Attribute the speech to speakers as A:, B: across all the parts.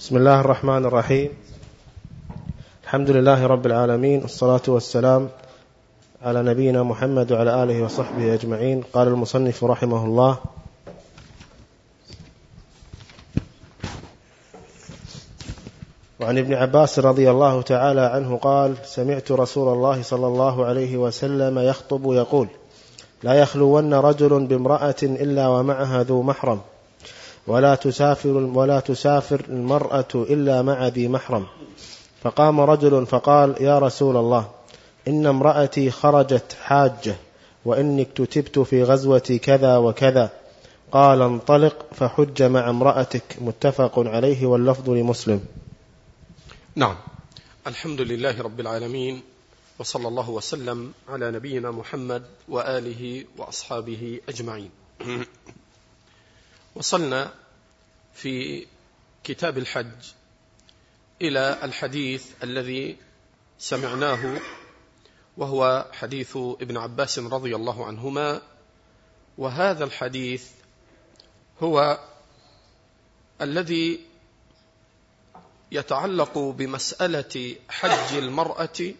A: بسم الله الرحمن الرحيم الحمد لله رب العالمين والصلاة والسلام على نبينا محمد وعلى آله وصحبه أجمعين قال المصنف رحمه الله وعن ابن عباس رضي الله تعالى عنه قال سمعت رسول الله صلى الله عليه وسلم يخطب يقول لا يخلون رجل بامرأة إلا ومعها ذو محرم ولا تسافر ولا تسافر المرأة إلا مع ذي محرم. فقام رجل فقال يا رسول الله إن امرأتي خرجت حاجة وإني اكتتبت في غزوة كذا وكذا. قال انطلق فحج مع امرأتك. متفق عليه واللفظ لمسلم.
B: نعم. الحمد لله رب العالمين وصلى الله وسلم على نبينا محمد وآله وأصحابه أجمعين. وصلنا في كتاب الحج إلى الحديث الذي سمعناه وهو حديث ابن عباس رضي الله عنهما. وهذا الحديث هو الذي يتعلق بمسألة حج المرأة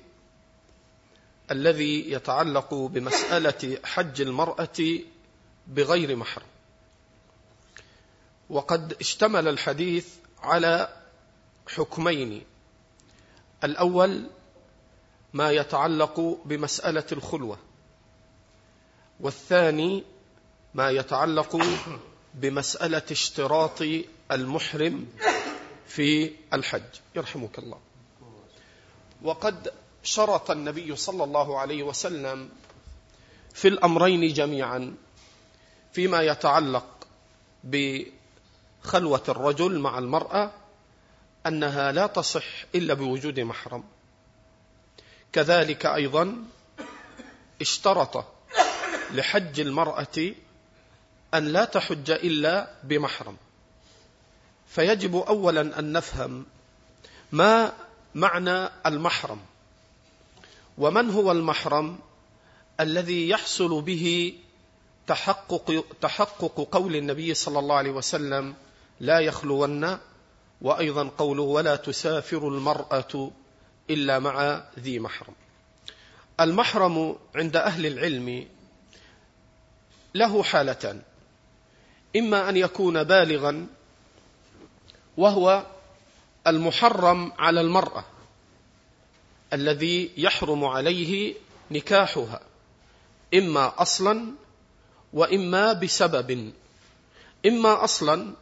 B: الذي يتعلق بمسألة حج المرأة بغير محرم. وقد اشتمل الحديث على حكمين. الأول ما يتعلق بمسألة الخلوة والثاني ما يتعلق بمسألة اشتراط المحرم في الحج. يرحمك الله. وقد شرط النبي صلى الله عليه وسلم في الأمرين جميعا فيما يتعلق بخلوة الرجل مع المرأة أنها لا تصح إلا بوجود محرم. كذلك أيضا اشترط لحج المرأة أن لا تحج إلا بمحرم. فيجب أولا أن نفهم ما معنى المحرم ومن هو المحرم الذي يحصل به تحقق, تحقق قول النبي صلى الله عليه وسلم لا يخلون وأيضا قوله ولا تسافر المرأة إلا مع ذي محرم. المحرم عند أهل العلم له حالتان. إما أن يكون بالغا وهو المحرم على المرأة الذي يحرم عليه نكاحها إما أصلا وإما بسبب. إما أصلا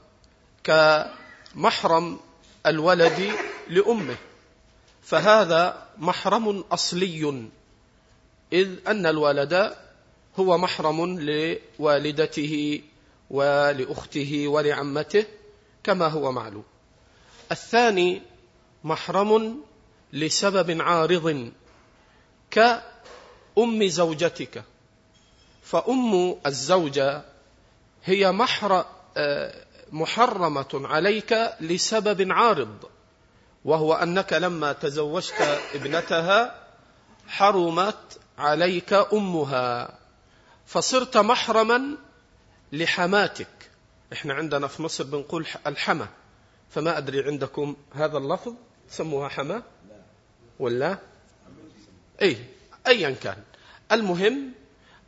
B: كمحرم الولد لأمه. فهذا محرم أصلي إذ أن الولد هو محرم لوالدته ولأخته ولعمته كما هو معلوم. الثاني محرم لسبب عارض كأم زوجتك. فأم الزوجة هي محر محرمة عليك لسبب عارض وهو أنك لما تزوجت ابنتها حرمت عليك أمها فصرت محرما لحماتك. إحنا عندنا في مصر بنقول الحمى فما أدري عندكم هذا اللفظ؟ تسموها حمى ولا؟ أي أيا كان. المهم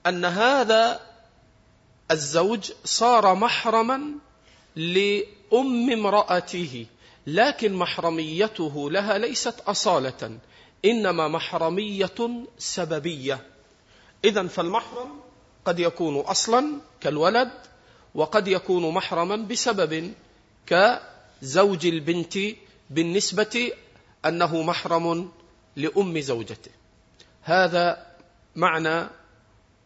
B: أن هذا الزوج صار محرما لأم امرأته لكن محرميته لها ليست أصالة إنما محرمية سببية. إذا فالمحرم قد يكون أصلا كالولد وقد يكون محرما بسبب كزوج البنت بالنسبة أنه محرم لأم زوجته. هذا معنى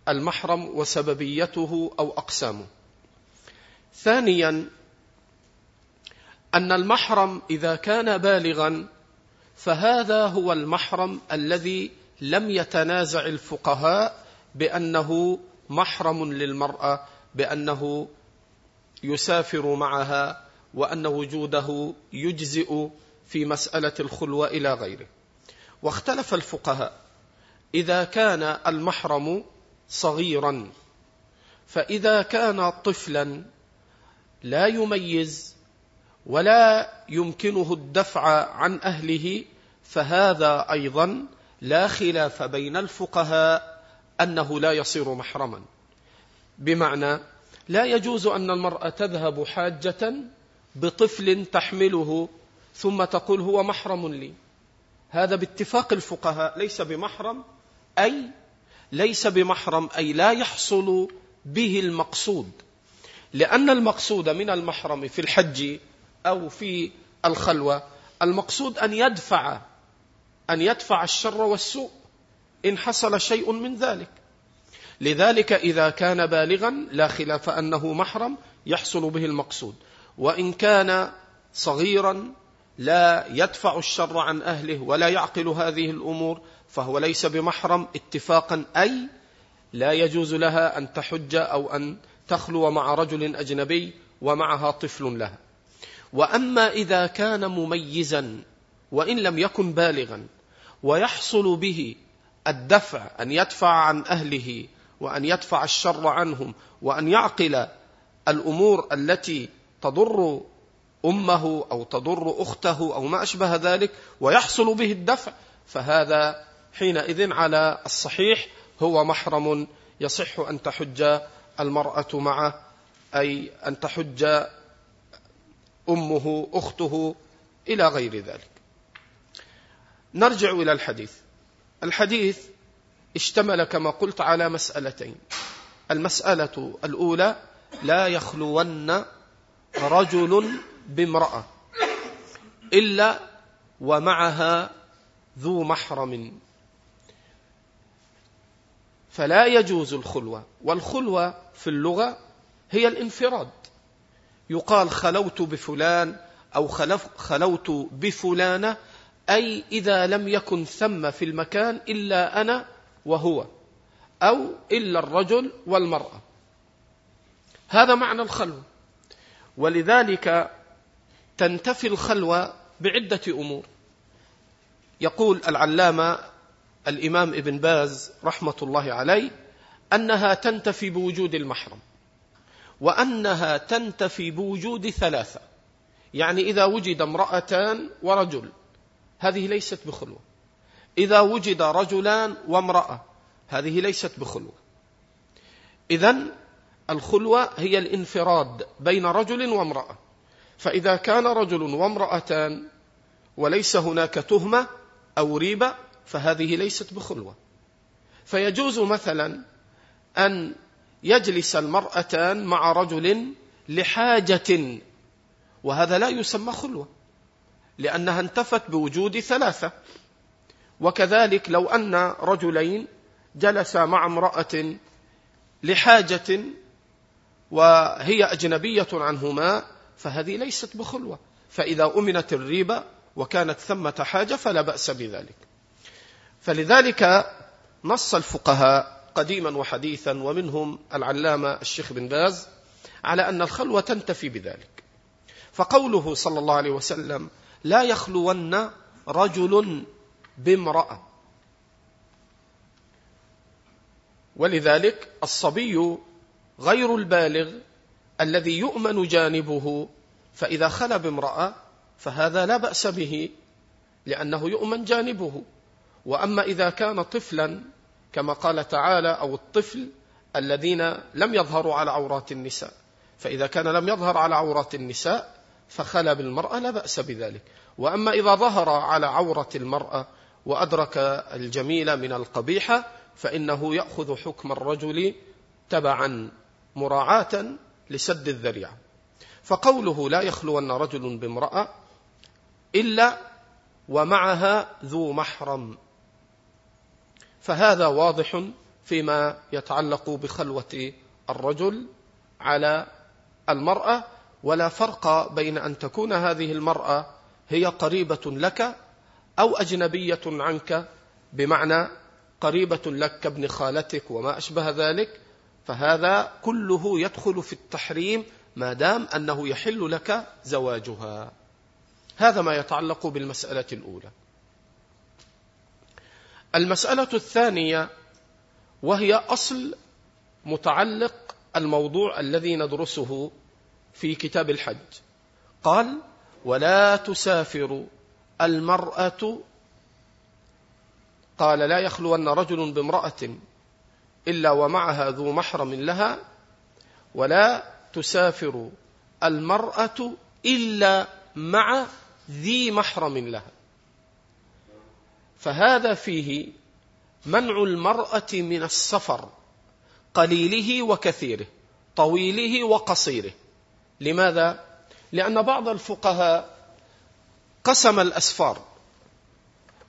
B: المحرم وسببيته أو أقسامه. ثانيا أن المحرم إذا كان بالغا فهذا هو المحرم الذي لم يتنازع الفقهاء بأنه محرم للمرأة بأنه يسافر معها وأن وجوده يجزئ في مسألة الخلوة إلى غيره. واختلف الفقهاء. إذا كان المحرم صغيرا فإذا كان طفلا لا يميز ولا يمكنه الدفع عن أهله فهذا أيضا لا خلاف بين الفقهاء أنه لا يصير محرما. بمعنى لا يجوز أن المرأة تذهب حاجة بطفل تحمله ثم تقول هو محرم لي. هذا باتفاق الفقهاء ليس بمحرم أي ليس بمحرم أي لا يحصل به المقصود. لأن المقصود من المحرم في الحج أو في الخلوة. المقصود أن يدفع أن يدفع الشر والسوء إن حصل شيء من ذلك. لذلك إذا كان بالغا لا خلاف أنه محرم يحصل به المقصود. وإن كان صغيرا لا يدفع الشر عن أهله ولا يعقل هذه الأمور فهو ليس بمحرم اتفاقا أي لا يجوز لها أن تحج أو أن تخلو مع رجل أجنبي ومعها طفل لها. وأما إذا كان مميزا وإن لم يكن بالغا ويحصل به الدفع أن يدفع عن أهله وأن يدفع الشر عنهم وأن يعقل الأمور التي تضر أمه أو تضر أخته أو ما أشبه ذلك ويحصل به الدفع فهذا حينئذ على الصحيح هو محرم. يصح أن تحج المرأة معه أي أن تحج أمه أخته إلى غير ذلك. نرجع إلى الحديث. الحديث اشتمل كما قلت على مسألتين. المسألة الأولى لا يخلون رجل بامرأة إلا ومعها ذو محرم. فلا يجوز الخلوة. والخلوة في اللغة هي الانفراد. يقال خلوت بفلان أو خلوت بفلانة أي إذا لم يكن ثم في المكان إلا أنا وهو أو إلا الرجل والمرأة. هذا معنى الخلوة ولذلك تنتفي الخلوة بعدة أمور. يقول العلامة الإمام ابن باز رحمة الله عليه أنها تنتفي بوجود المحرم. وأنها تنتفي بوجود ثلاثة. يعني إذا وجد امرأتان ورجل هذه ليست بخلوة. إذا وجد رجلان وامرأة هذه ليست بخلوة. إذا الخلوة هي الانفراد بين رجل وامرأة. فإذا كان رجل وامرأتان وليس هناك تهمة أو ريبة فهذه ليست بخلوة. فيجوز مثلا أن يجلس المرأتان مع رجل لحاجة وهذا لا يسمى خلوة لأنها انتفت بوجود ثلاثة. وكذلك لو أن رجلين جلسا مع امرأة لحاجة وهي أجنبية عنهما فهذه ليست بخلوة. فإذا أمنت الريبة وكانت ثمة حاجة فلا بأس بذلك. فلذلك نص الفقهاء قديما وحديثا ومنهم العلامة الشيخ بن باز على أن الخلوة تنتفي بذلك. فقوله صلى الله عليه وسلم لا يخلون رجل بامرأة. ولذلك الصبي غير البالغ الذي يؤمن جانبه فإذا خلى بامرأة فهذا لا بأس به لأنه يؤمن جانبه. وأما إذا كان طفلا كما قال تعالى أو الطفل الذين لم يظهروا على عورات النساء. فإذا كان لم يظهر على عورات النساء فخلا بالمرأة لا بأس بذلك. وأما إذا ظهر على عورة المرأة وأدرك الجميل من القبيحة فإنه يأخذ حكم الرجل تبعا مراعاة لسد الذريعة. فقوله لا يخلون رجل بامرأة إلا ومعها ذو محرم. فهذا واضح فيما يتعلق بخلوة الرجل على المرأة ولا فرق بين أن تكون هذه المرأة هي قريبة لك أو أجنبية عنك بمعنى قريبة لك كابن خالتك وما أشبه ذلك. فهذا كله يدخل في التحريم ما دام أنه يحل لك زواجها. هذا ما يتعلق بالمسألة الأولى. المسألة الثانية وهي أصل متعلق الموضوع الذي ندرسه في كتاب الحج. قال ولا تسافر المرأة قال لا يخلون رجل بامرأة إلا ومعها ذو محرم لها ولا تسافر المرأة إلا مع ذي محرم لها. فهذا فيه منع المرأة من السفر قليله وكثيره طويله وقصيره. لماذا؟ لأن بعض الفقهاء قسم الأسفار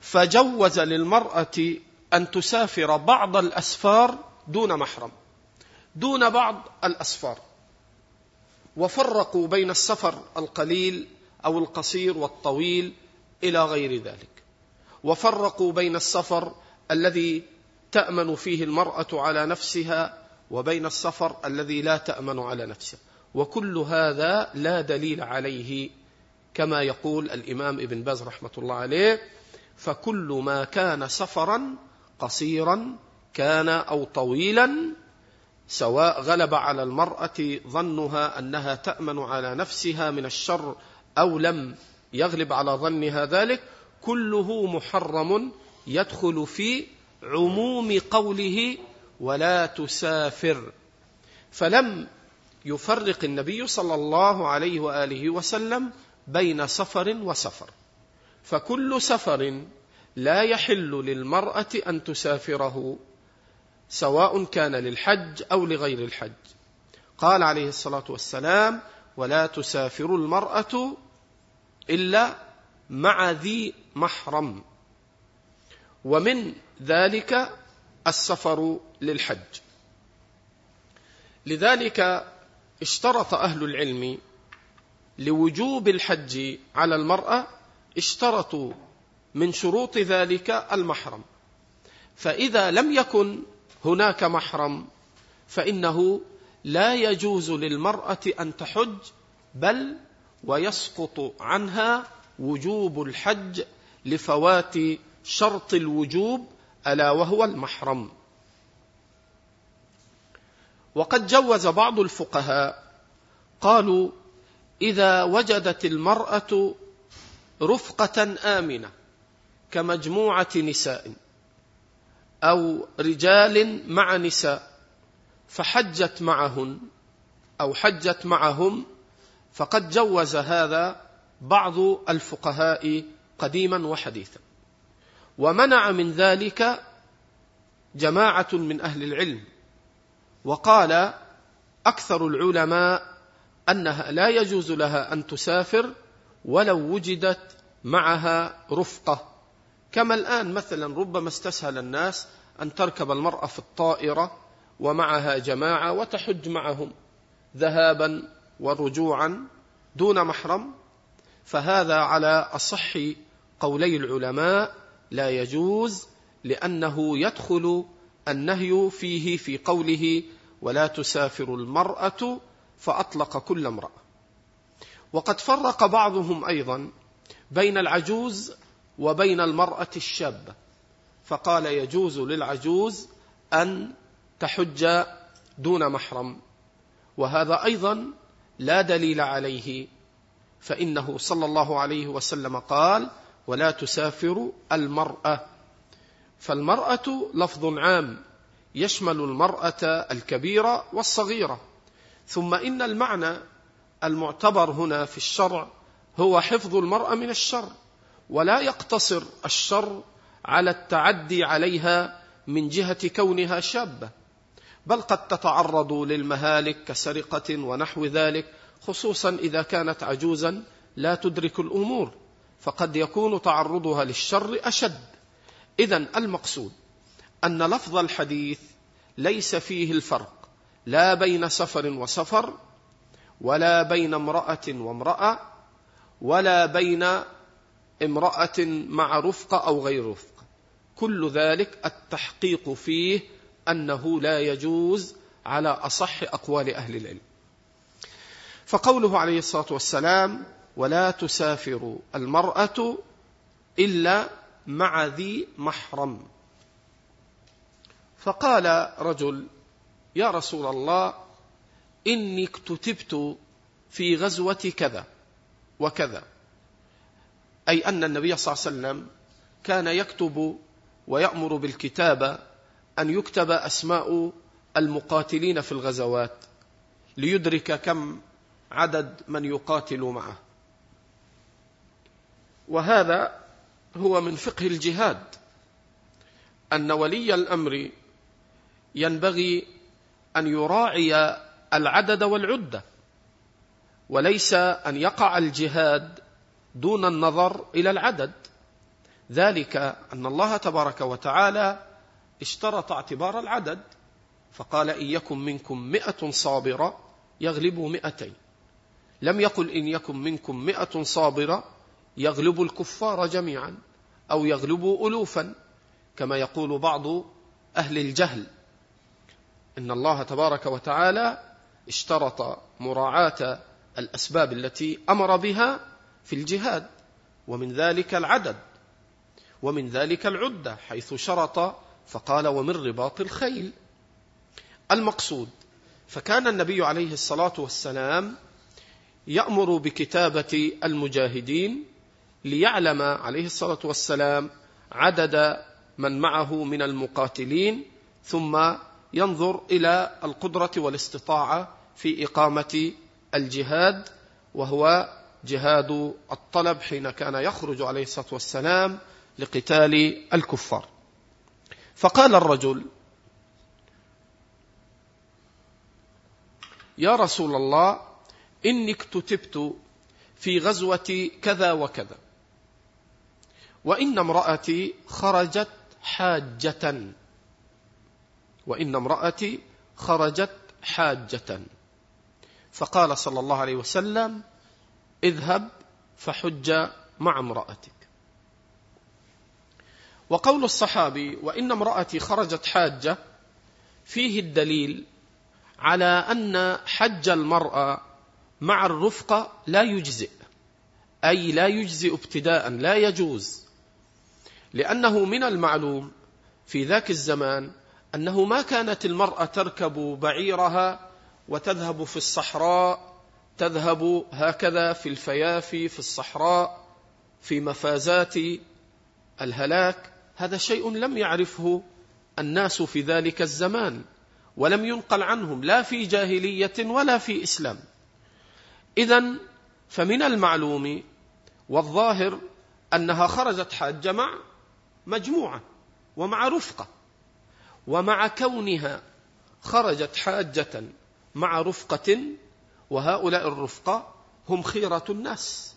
B: فجوز للمرأة أن تسافر بعض الأسفار دون محرم دون بعض الأسفار. وفرقوا بين السفر القليل أو القصير والطويل إلى غير ذلك. وفرقوا بين السفر الذي تأمن فيه المرأة على نفسها وبين السفر الذي لا تأمن على نفسها. وكل هذا لا دليل عليه كما يقول الإمام ابن باز رحمة الله عليه فكل ما كان سفرا قصيرا كان أو طويلا سواء غلب على المرأة ظنها أنها تأمن على نفسها من الشر أو لم يغلب على ظنها ذلك كله محرم يدخل في عموم قوله ولا تسافر. فلم يفرق النبي صلى الله عليه وآله وسلم بين سفر وسفر. فكل سفر لا يحل للمرأة أن تسافره سواء كان للحج أو لغير الحج. قال عليه الصلاة والسلام ولا تسافر المرأة إلا مع ذي محرم. ومن ذلك السفر للحج. لذلك اشترط أهل العلم لوجوب الحج على المرأة اشترطوا من شروط ذلك المحرم. فإذا لم يكن هناك محرم فإنه لا يجوز للمرأة أن تحج بل ويسقط عنها وجوب الحج لفوات شرط الوجوب ألا وهو المحرم. وقد جوز بعض الفقهاء قالوا إذا وجدت المرأة رفقة آمنة كمجموعة نساء أو رجال مع نساء فحجت معهن أو حجت معهم فقد جوز هذا بعض الفقهاء قديما وحديثا. ومنع من ذلك جماعة من أهل العلم. وقال أكثر العلماء أنها لا يجوز لها أن تسافر ولو وجدت معها رفقة. كما الآن مثلا ربما استسهل الناس أن تركب المرأة في الطائرة ومعها جماعة وتحج معهم ذهابا ورجوعا دون محرم. فهذا على أصح قولي العلماء لا يجوز لأنه يدخل النهي فيه في قوله ولا تسافر المرأة فأطلق كل امرأة. وقد فرق بعضهم أيضا بين العجوز وبين المرأة الشابه فقال يجوز للعجوز أن تحج دون محرم. وهذا أيضا لا دليل عليه فإنه صلى الله عليه وسلم قال ولا تسافر المرأة. فالمرأة لفظ عام يشمل المرأة الكبيرة والصغيرة. ثم إن المعنى المعتبر هنا في الشرع هو حفظ المرأة من الشر ولا يقتصر الشر على التعدي عليها من جهة كونها شابة بل قد تتعرض للمهالك كسرقة ونحو ذلك خصوصا إذا كانت عجوزا لا تدرك الأمور فقد يكون تعرضها للشر أشد. اذا المقصود أن لفظ الحديث ليس فيه الفرق لا بين سفر وسفر ولا بين امرأة وامرأة ولا بين امرأة مع رفقه أو غير رفقه كل ذلك التحقيق فيه أنه لا يجوز على أصح أقوال أهل العلم. فقوله عليه الصلاة والسلام ولا تسافر المرأة إلا مع ذي محرم. فقال رجل يا رسول الله إني اكتتبت في غزوة كذا وكذا. أي أن النبي صلى الله عليه وسلم كان يكتب ويأمر بالكتابة أن يكتب أسماء المقاتلين في الغزوات ليدرك كم عدد من يقاتل معه. وهذا هو من فقه الجهاد أن ولي الأمر ينبغي أن يراعي العدد والعدة وليس أن يقع الجهاد دون النظر إلى العدد. ذلك أن الله تبارك وتعالى اشترط اعتبار العدد فقال إن يكن منكم مئة صابرة يغلبوا مئتين. لم يقل إن يكن منكم مئة صابرة يغلب الكفار جميعا أو يغلبوا ألوفا كما يقول بعض أهل الجهل. إن الله تبارك وتعالى اشترط مراعاة الأسباب التي أمر بها في الجهاد ومن ذلك العدد ومن ذلك العدة حيث شرط فقال ومن رباط الخيل المقصود فكان النبي عليه الصلاة والسلام يأمر بكتابة المجاهدين ليعلم عليه الصلاة والسلام عدد من معه من المقاتلين ثم ينظر إلى القدرة والاستطاعة في إقامة الجهاد وهو جهاد الطلب حين كان يخرج عليه الصلاة والسلام لقتال الكفار. فقال الرجل يا رسول الله إني اكتتبت في غزوة كذا وكذا. وإن امرأتي خرجت حاجة. وإن امرأتي خرجت حاجة. فقال صلى الله عليه وسلم اذهب فحج مع امرأتك. وقول الصحابي وإن امرأتي خرجت حاجة فيه الدليل على أن حج المرأة مع الرفقة لا يجزئ. أي لا يجزئ ابتداء لا يجوز. لأنه من المعلوم في ذاك الزمان أنه ما كانت المرأة تركب بعيرها وتذهب في الصحراء تذهب هكذا في الفيافي في الصحراء في مفازات الهلاك. هذا شيء لم يعرفه الناس في ذلك الزمان ولم ينقل عنهم لا في جاهلية ولا في إسلام. إذا فمن المعلوم والظاهر أنها خرجت حاجة مع مجموعة ومع رفقة ومع كونها خرجت حاجة مع رفقة وهؤلاء الرفقة هم خيرة الناس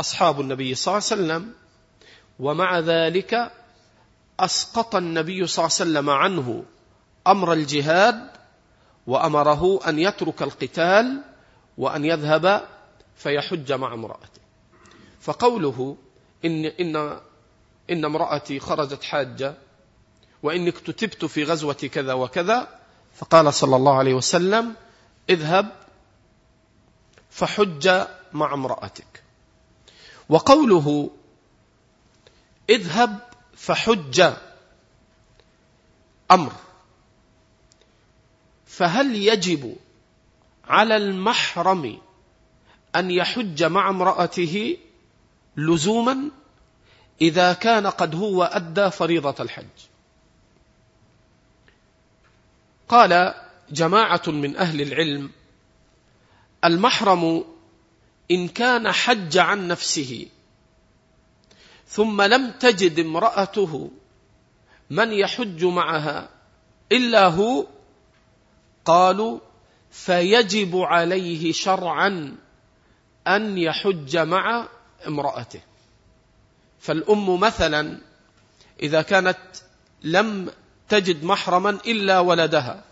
B: أصحاب النبي صلى الله عليه وسلم ومع ذلك أسقط النبي صلى الله عليه وسلم عنه أمر الجهاد وأمره أن يترك القتال وأن يذهب فيحج مع امرأته. فقوله إن, إن, إن امرأتي خرجت حاجة وإني اكتتبت في غزوة كذا وكذا فقال صلى الله عليه وسلم اذهب فحج مع امرأتك. وقوله اذهب فحج أمر فهل يجب على المحرم أن يحج مع امرأته لزوما إذا كان قد هو أدى فريضة الحج. قال جماعة من أهل العلم المحرم إن كان حج عن نفسه ثم لم تجد امرأته من يحج معها إلا هو قالوا فيجب عليه شرعا أن يحج مع امرأته. فالأم مثلا إذا كانت لم تجد محرما إلا ولدها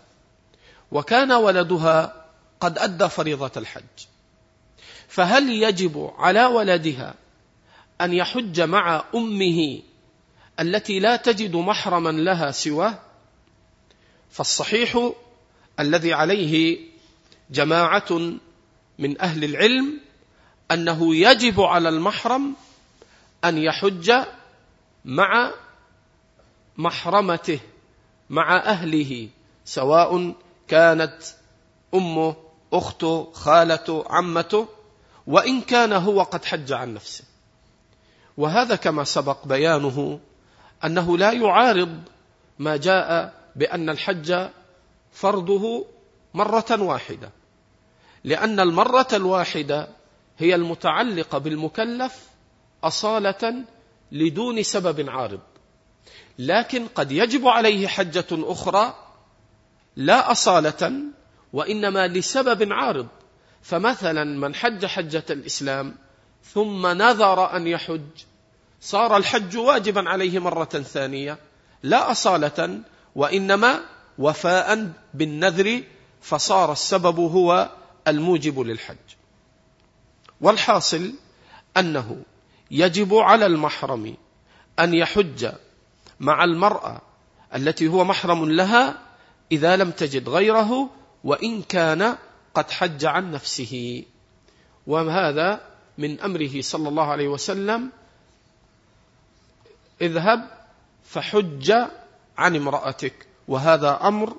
B: وكان ولدها قد أدى فريضة الحج. فهل يجب على ولدها أن يحج مع أمه التي لا تجد محرما لها سواه؟ فالصحيح الذي عليه جماعة من أهل العلم أنه يجب على المحرم أن يحج مع محرمته مع أهله سواء كانت أمه أخته خالته عمته وإن كان هو قد حج عن نفسه. وهذا كما سبق بيانه أنه لا يعارض ما جاء بأن الحج فرضه مرة واحدة. لأن المرة الواحدة هي المتعلقة بالمكلف أصالة لدون سبب عارض. لكن قد يجب عليه حجة أخرى لا أصالة وإنما لسبب عارض. فمثلا من حج حجة الإسلام ثم نذر أن يحج صار الحج واجبا عليه مرة ثانية لا أصالة وإنما وفاء بالنذر فصار السبب هو الموجب للحج. والحاصل أنه يجب على المحرم أن يحج مع المرأة التي هو محرم لها إذا لم تجد غيره وإن كان قد حج عن نفسه. وهذا من أمره صلى الله عليه وسلم. اذهب فحج عن امرأتك. وهذا أمر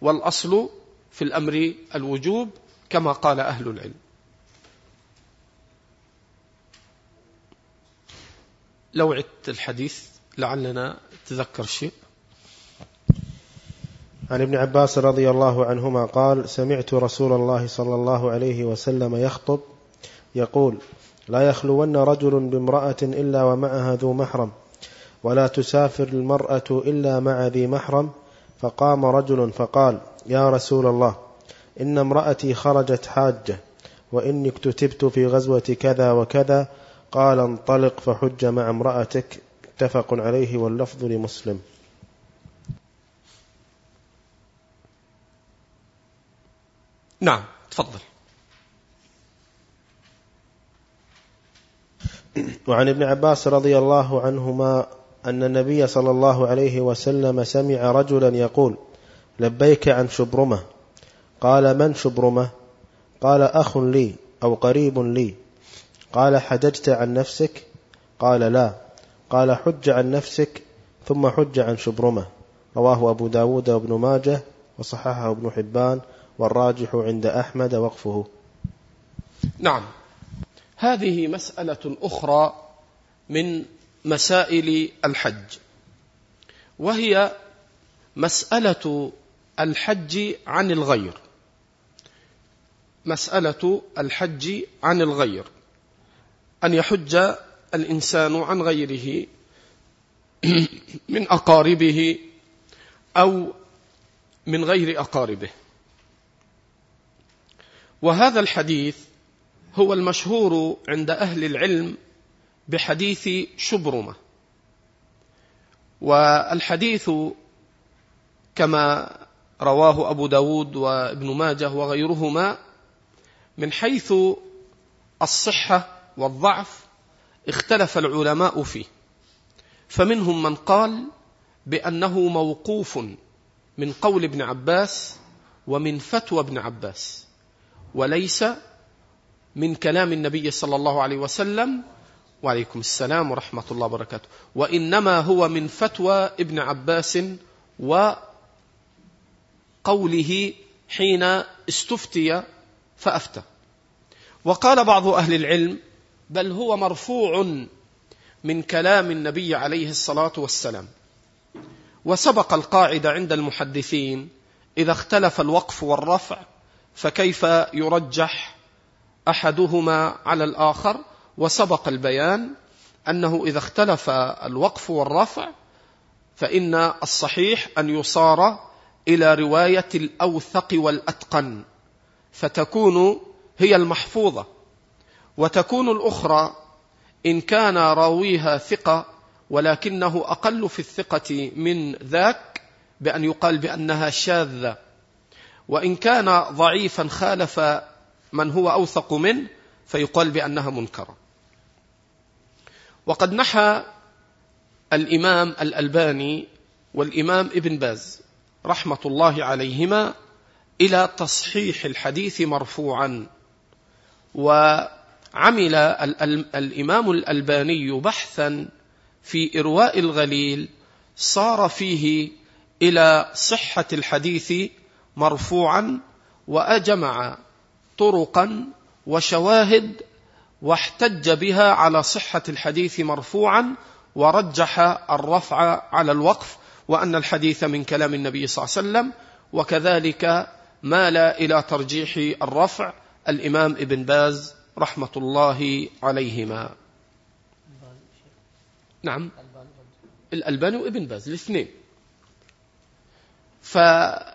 B: والأصل في الأمر الوجوب. كما قال أهل العلم. لو عدت الحديث لعلنا تذكر شيء.
A: عن ابن عباس رضي الله عنهما قال سمعت رسول الله صلى الله عليه وسلم يخطب يقول لا يخلون رجل بامرأة إلا ومعها ذو محرم ولا تسافر المرأة إلا مع ذي محرم. فقام رجل فقال يا رسول الله إن امرأتي خرجت حاجة وإني اكتتبت في غزوة كذا وكذا قال انطلق فحج مع امرأتك اتفق عليه واللفظ لمسلم.
B: نعم تفضل.
A: وعن ابن عباس رضي الله عنهما أن النبي صلى الله عليه وسلم سمع رجلا يقول لبيك عن شبرمة. قال من شبرمة قال أخ لي أو قريب لي. قال حججت عن نفسك؟ قال لا. قال حج عن نفسك ثم حج عن شبرمة رواه أبو داود وابن ماجه وصححه ابن حبان والراجح عند أحمد وقفه.
B: نعم. هذه مسألة أخرى من مسائل الحج. وهي مسألة الحج عن الغير. مسألة الحج عن الغير أن يحج الإنسان عن غيره من أقاربه أو من غير أقاربه. وهذا الحديث هو المشهور عند أهل العلم بحديث شبرمة. والحديث كما رواه أبو داود وابن ماجه وغيرهما من حيث الصحة والضعف اختلف العلماء فيه. فمنهم من قال بأنه موقوف من قول ابن عباس ومن فتوى ابن عباس وليس من كلام النبي صلى الله عليه وسلم وعليكم السلام ورحمة الله وبركاته. وإنما هو من فتوى ابن عباس وقوله حين استفتي فأفتى. وقال بعض أهل العلم بل هو مرفوع من كلام النبي عليه الصلاة والسلام. وسبق القاعدة عند المحدثين إذا اختلف الوقف والرفع فكيف يرجح أحدهما على الآخر؟ وسبق البيان أنه إذا اختلف الوقف والرفع فإن الصحيح أن يصار إلى رواية الأوثق والأتقن. فتكون هي المحفوظة. وتكون الأخرى إن كان راويها ثقة ولكنه أقل في الثقة من ذاك بأن يقال بأنها شاذة. وإن كان ضعيفا خالف من هو أوثق منه فيقال بأنها منكرة. وقد نحى الإمام الألباني والإمام ابن باز رحمة الله عليهما إلى تصحيح الحديث مرفوعا. وعمل الإمام الألباني بحثا في إرواء الغليل صار فيه إلى صحة الحديث مرفوعا وأجمع طرقا وشواهد واحتج بها على صحة الحديث مرفوعا ورجح الرفع على الوقف وأن الحديث من كلام النبي صلى الله عليه وسلم وكذلك مال إلى ترجيح الرفع الإمام ابن باز رحمة الله عليهما. نعم. الألباني وابن باز الاثنين. فمن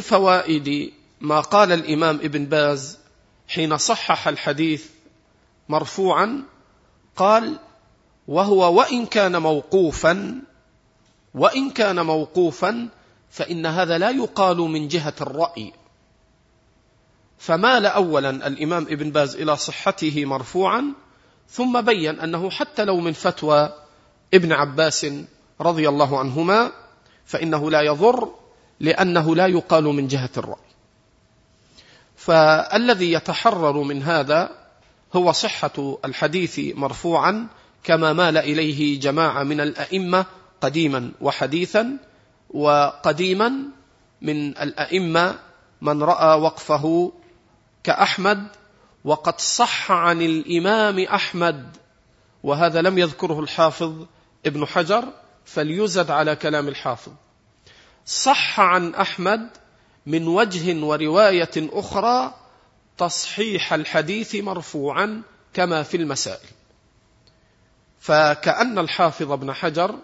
B: فوائد ما قال الإمام ابن باز حين صحح الحديث مرفوعا قال وهو وإن كان موقوفا وإن كان موقوفا فإن هذا لا يقال من جهة الرأي. فمال أولا الإمام ابن باز إلى صحته مرفوعا ثم بين أنه حتى لو من فتوى ابن عباس رضي الله عنهما فإنه لا يضر لأنه لا يقال من جهة الرأي. فالذي يتحرر من هذا هو صحة الحديث مرفوعا كما مال إليه جماعة من الأئمة قديما وحديثا وقديما من الأئمة من رأى وقفه كأحمد وقد صح عن الإمام أحمد وهذا لم يذكره الحافظ ابن حجر فليزد على كلام الحافظ. صح عن أحمد من وجه ورواية أخرى تصحيح الحديث مرفوعا كما في المسائل. فكأن الحافظ ابن حجر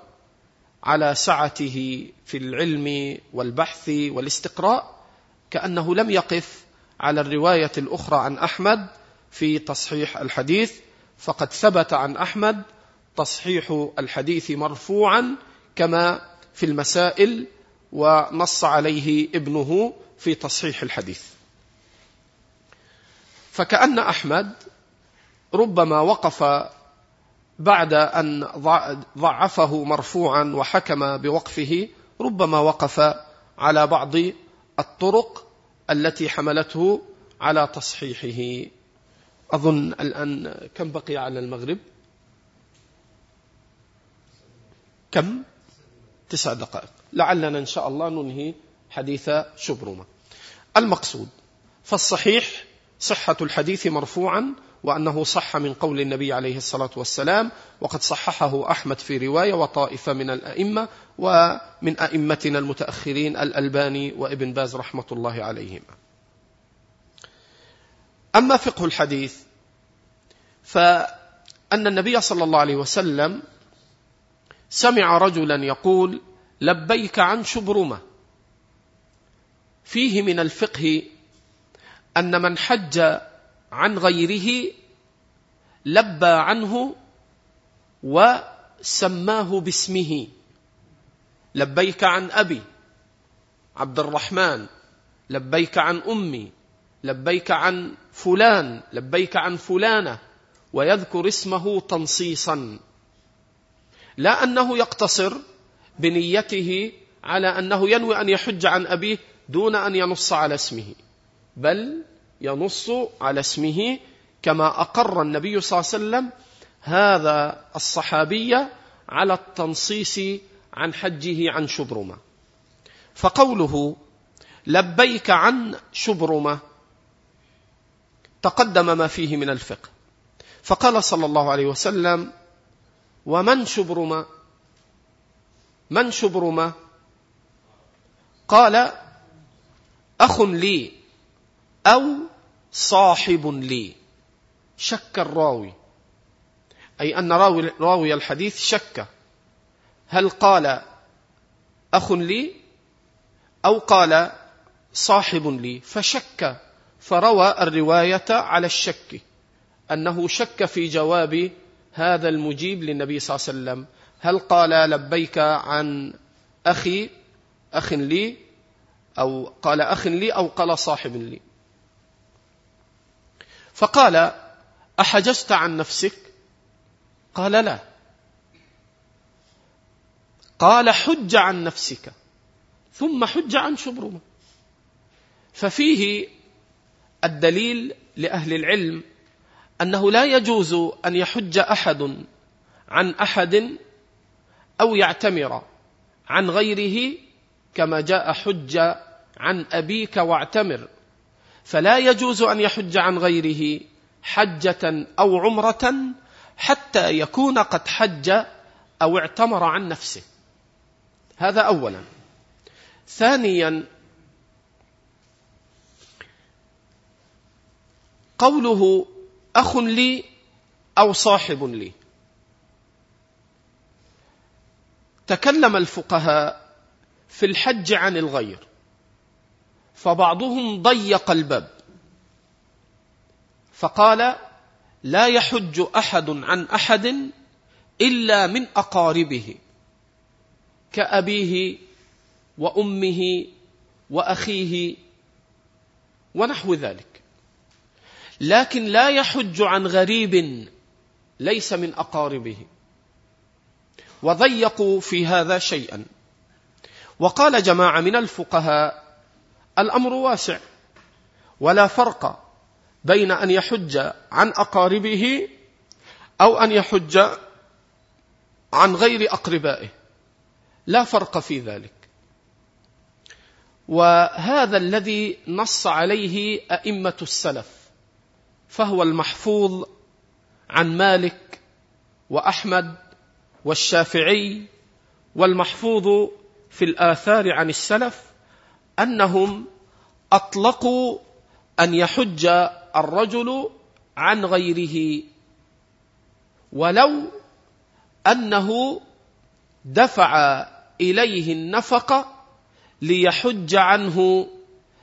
B: على سعته في العلم والبحث والاستقراء كأنه لم يقف على الرواية الأخرى عن أحمد في تصحيح الحديث فقد ثبت عن أحمد تصحيح الحديث مرفوعا كما في المسائل ونص عليه ابنه في تصحيح الحديث. فكأن أحمد ربما وقف بعد أن ضعفه مرفوعا وحكم بوقفه ربما وقف على بعض الطرق التي حملته على تصحيحه. أظن الآن كم بقي على المغرب؟ كم؟ تسع دقائق. لعلنا إن شاء الله ننهي حديث شبرمة المقصود فالصحيح صحة الحديث مرفوعا وأنه صح من قول النبي عليه الصلاة والسلام وقد صححه أحمد في رواية وطائفة من الأئمة ومن أئمتنا المتأخرين الألباني وابن باز رحمة الله عليهما. أما فقه الحديث فأن النبي صلى الله عليه وسلم سمع رجلا يقول لبيك عن شبرمة. فيه من الفقه أن من حج عن غيره لبى عنه وسماه باسمه. لبيك عن أبي عبد الرحمن لبيك عن أمي لبيك عن فلان لبيك عن فلانة ويذكر اسمه تنصيصا. لا أنه يقتصر بنيته على أنه ينوي أن يحج عن أبيه دون أن ينص على اسمه. بل ينص على اسمه كما أقر النبي صلى الله عليه وسلم هذا الصحابي على التنصيص عن حجه عن شبرمة. فقوله لبيك عن شبرمة تقدم ما فيه من الفقه. فقال صلى الله عليه وسلم ومن شبرمة؟ من شبرمة؟ قال أخ لي. أو صاحب لي. شك الراوي. أي أن راوي, راوي الحديث شك. هل قال أخ لي أو قال صاحب لي؟ فشك. فروى الرواية على الشك. أنه شك في جواب هذا المجيب للنبي صلى الله عليه وسلم. هل قال لبيك عن أخي أخ لي أو قال أخ لي أو قال صاحب لي؟ فقال أحجزت عن نفسك؟ قال لا. قال حج عن نفسك. ثم حج عن شبرمة. ففيه الدليل لأهل العلم أنه لا يجوز أن يحج أحد عن أحد أو يعتمر عن غيره كما جاء حج عن أبيك واعتمر. فلا يجوز أن يحج عن غيره حجة أو عمرة حتى يكون قد حج أو اعتمر عن نفسه. هذا أولا. ثانيا قوله أخ لي أو صاحب لي. تكلم الفقهاء في الحج عن الغير. فبعضهم ضيق الباب. فقال لا يحج أحد عن أحد إلا من أقاربه كأبيه وأمه وأخيه ونحو ذلك. لكن لا يحج عن غريب ليس من أقاربه. وضيقوا في هذا شيئا. وقال جماعة من الفقهاء الأمر واسع. ولا فرق بين أن يحج عن أقاربه أو أن يحج عن غير أقربائه. لا فرق في ذلك. وهذا الذي نص عليه أئمة السلف فهو المحفوظ عن مالك وأحمد والشافعي والمحفوظ في الآثار عن السلف أنهم أطلقوا أن يحج الرجل عن غيره ولو أنه دفع إليه النفقة ليحج عنه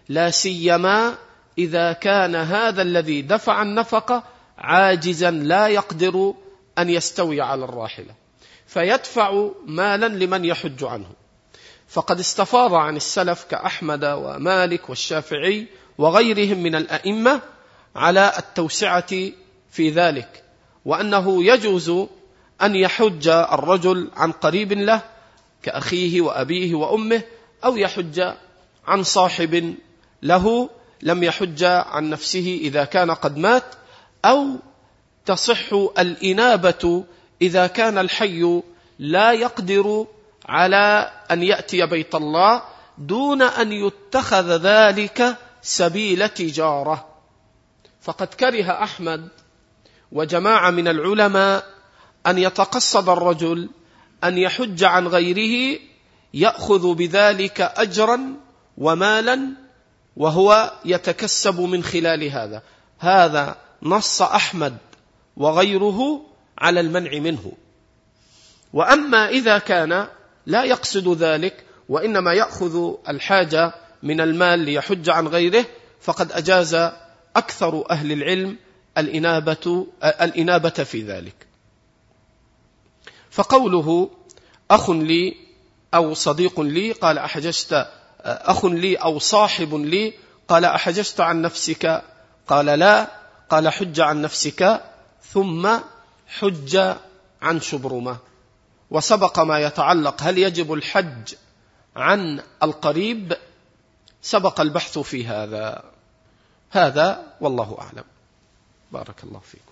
B: لا سيما إذا كان هذا الذي دفع النفقة عاجزا لا يقدر أن يستوي على الراحلة. فيدفع مالا لمن يحج عنه. فقد استفاض عن السلف كأحمد ومالك والشافعي وغيرهم من الأئمة على التوسعة في ذلك وأنه يجوز أن يحج الرجل عن قريب له كأخيه وأبيه وأمه أو يحج عن صاحب له لم يحج عن نفسه إذا كان قد مات أو تصح الإنابة إذا كان الحي لا يقدر على أن يأتي بيت الله دون أن يتخذ ذلك سبيل تجارة. فقد كره أحمد وجماعة من العلماء أن يتقصد الرجل أن يحج عن غيره يأخذ بذلك أجرا ومالا وهو يتكسب من خلال هذا. هذا نص أحمد وغيره على المنع منه. وأما إذا كان لا يقصد ذلك وإنما يأخذ الحاجة من المال ليحج عن غيره فقد أجاز أكثر أهل العلم الإنابة الإنابة في ذلك. فقوله أخ لي أو صديق لي قال أحججت أخ لي أو صاحب لي قال أحججت عن نفسك قال لا قال حج عن نفسك ثم حج عن شبرمة. وسبق ما يتعلق هل يجب الحج عن القريب؟ سبق البحث في هذا. هذا والله أعلم. بارك الله فيكم.